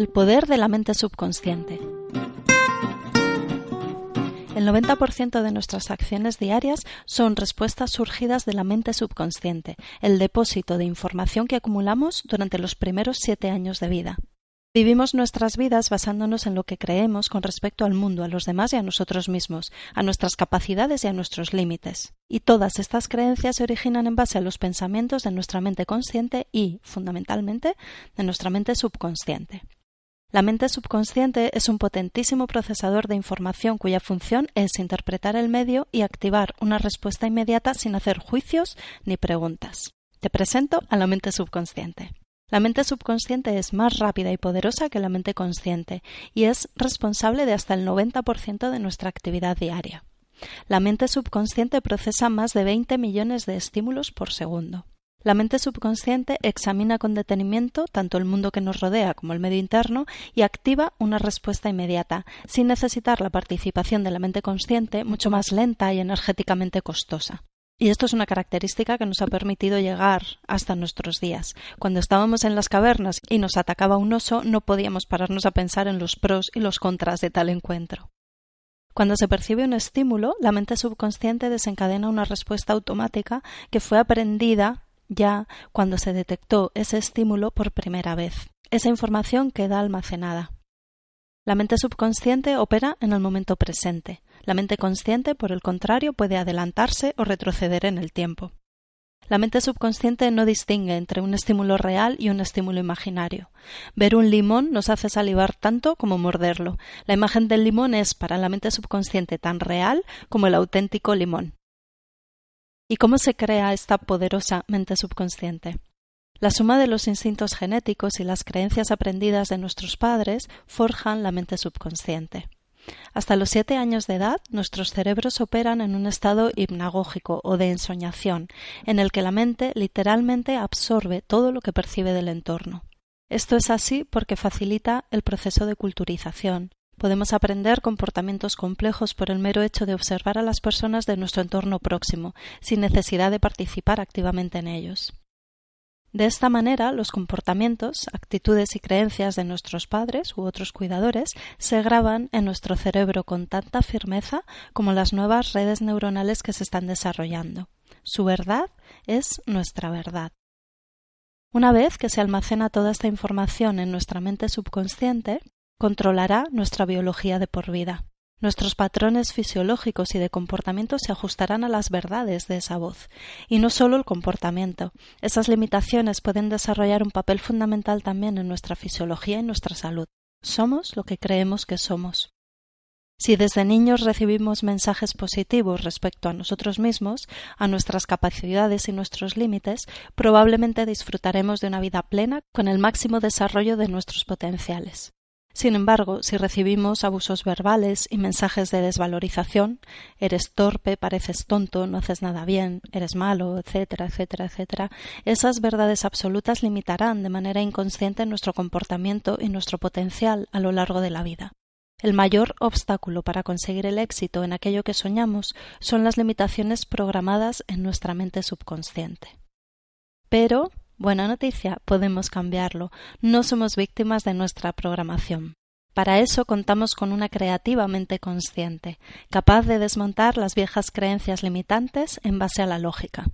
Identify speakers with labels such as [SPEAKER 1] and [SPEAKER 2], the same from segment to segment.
[SPEAKER 1] El poder de la mente subconsciente. El 90% de nuestras acciones diarias son respuestas surgidas de la mente subconsciente, el depósito de información que acumulamos durante los primeros siete años de vida. Vivimos nuestras vidas basándonos en lo que creemos con respecto al mundo, a los demás y a nosotros mismos, a nuestras capacidades y a nuestros límites. Y todas estas creencias se originan en base a los pensamientos de nuestra mente consciente y, fundamentalmente, de nuestra mente subconsciente. La mente subconsciente es un potentísimo procesador de información cuya función es interpretar el medio y activar una respuesta inmediata sin hacer juicios ni preguntas. Te presento a la mente subconsciente. La mente subconsciente es más rápida y poderosa que la mente consciente y es responsable de hasta el 90% de nuestra actividad diaria. La mente subconsciente procesa más de 20 millones de estímulos por segundo. La mente subconsciente examina con detenimiento tanto el mundo que nos rodea como el medio interno y activa una respuesta inmediata, sin necesitar la participación de la mente consciente, mucho más lenta y energéticamente costosa. Y esto es una característica que nos ha permitido llegar hasta nuestros días. Cuando estábamos en las cavernas y nos atacaba un oso, no podíamos pararnos a pensar en los pros y los contras de tal encuentro. Cuando se percibe un estímulo, la mente subconsciente desencadena una respuesta automática que fue aprendida ya cuando se detectó ese estímulo por primera vez. Esa información queda almacenada. La mente subconsciente opera en el momento presente. La mente consciente, por el contrario, puede adelantarse o retroceder en el tiempo. La mente subconsciente no distingue entre un estímulo real y un estímulo imaginario. Ver un limón nos hace salivar tanto como morderlo. La imagen del limón es para la mente subconsciente tan real como el auténtico limón. ¿Y cómo se crea esta poderosa mente subconsciente? La suma de los instintos genéticos y las creencias aprendidas de nuestros padres forjan la mente subconsciente. Hasta los siete años de edad, nuestros cerebros operan en un estado hipnagógico o de ensoñación, en el que la mente literalmente absorbe todo lo que percibe del entorno. Esto es así porque facilita el proceso de culturización. Podemos aprender comportamientos complejos por el mero hecho de observar a las personas de nuestro entorno próximo, sin necesidad de participar activamente en ellos. De esta manera, los comportamientos, actitudes y creencias de nuestros padres u otros cuidadores se graban en nuestro cerebro con tanta firmeza como las nuevas redes neuronales que se están desarrollando. Su verdad es nuestra verdad. Una vez que se almacena toda esta información en nuestra mente subconsciente, controlará nuestra biología de por vida. Nuestros patrones fisiológicos y de comportamiento se ajustarán a las verdades de esa voz. Y no solo el comportamiento. Esas limitaciones pueden desarrollar un papel fundamental también en nuestra fisiología y nuestra salud. Somos lo que creemos que somos. Si desde niños recibimos mensajes positivos respecto a nosotros mismos, a nuestras capacidades y nuestros límites, probablemente disfrutaremos de una vida plena con el máximo desarrollo de nuestros potenciales. Sin embargo, si recibimos abusos verbales y mensajes de desvalorización, eres torpe, pareces tonto, no haces nada bien, eres malo, etcétera, etcétera, etcétera, esas verdades absolutas limitarán de manera inconsciente nuestro comportamiento y nuestro potencial a lo largo de la vida. El mayor obstáculo para conseguir el éxito en aquello que soñamos son las limitaciones programadas en nuestra mente subconsciente. Pero Buena noticia, podemos cambiarlo. No somos víctimas de nuestra programación. Para eso contamos con una creativa mente consciente, capaz de desmontar las viejas creencias limitantes en base a la lógica.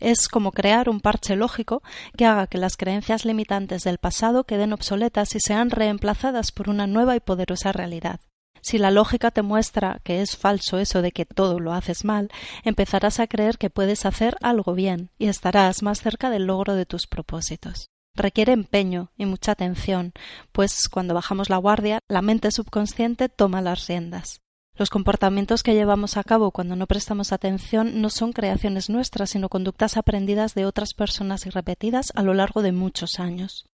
[SPEAKER 1] Es como crear un parche lógico que haga que las creencias limitantes del pasado queden obsoletas y sean reemplazadas por una nueva y poderosa realidad. Si la lógica te muestra que es falso eso de que todo lo haces mal, empezarás a creer que puedes hacer algo bien y estarás más cerca del logro de tus propósitos. Requiere empeño y mucha atención, pues cuando bajamos la guardia, la mente subconsciente toma las riendas. Los comportamientos que llevamos a cabo cuando no prestamos atención no son creaciones nuestras, sino conductas aprendidas de otras personas y repetidas a lo largo de muchos años.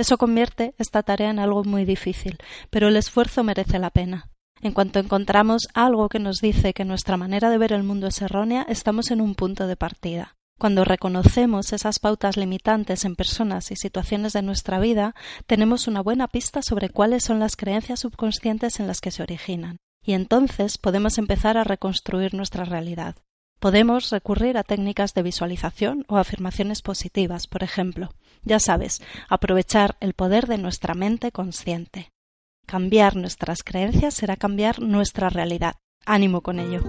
[SPEAKER 1] Eso convierte esta tarea en algo muy difícil, pero el esfuerzo merece la pena. En cuanto encontramos algo que nos dice que nuestra manera de ver el mundo es errónea, estamos en un punto de partida. Cuando reconocemos esas pautas limitantes en personas y situaciones de nuestra vida, tenemos una buena pista sobre cuáles son las creencias subconscientes en las que se originan, y entonces podemos empezar a reconstruir nuestra realidad. Podemos recurrir a técnicas de visualización o afirmaciones positivas, por ejemplo. Ya sabes, aprovechar el poder de nuestra mente consciente. Cambiar nuestras creencias será cambiar nuestra realidad. Ánimo con ello.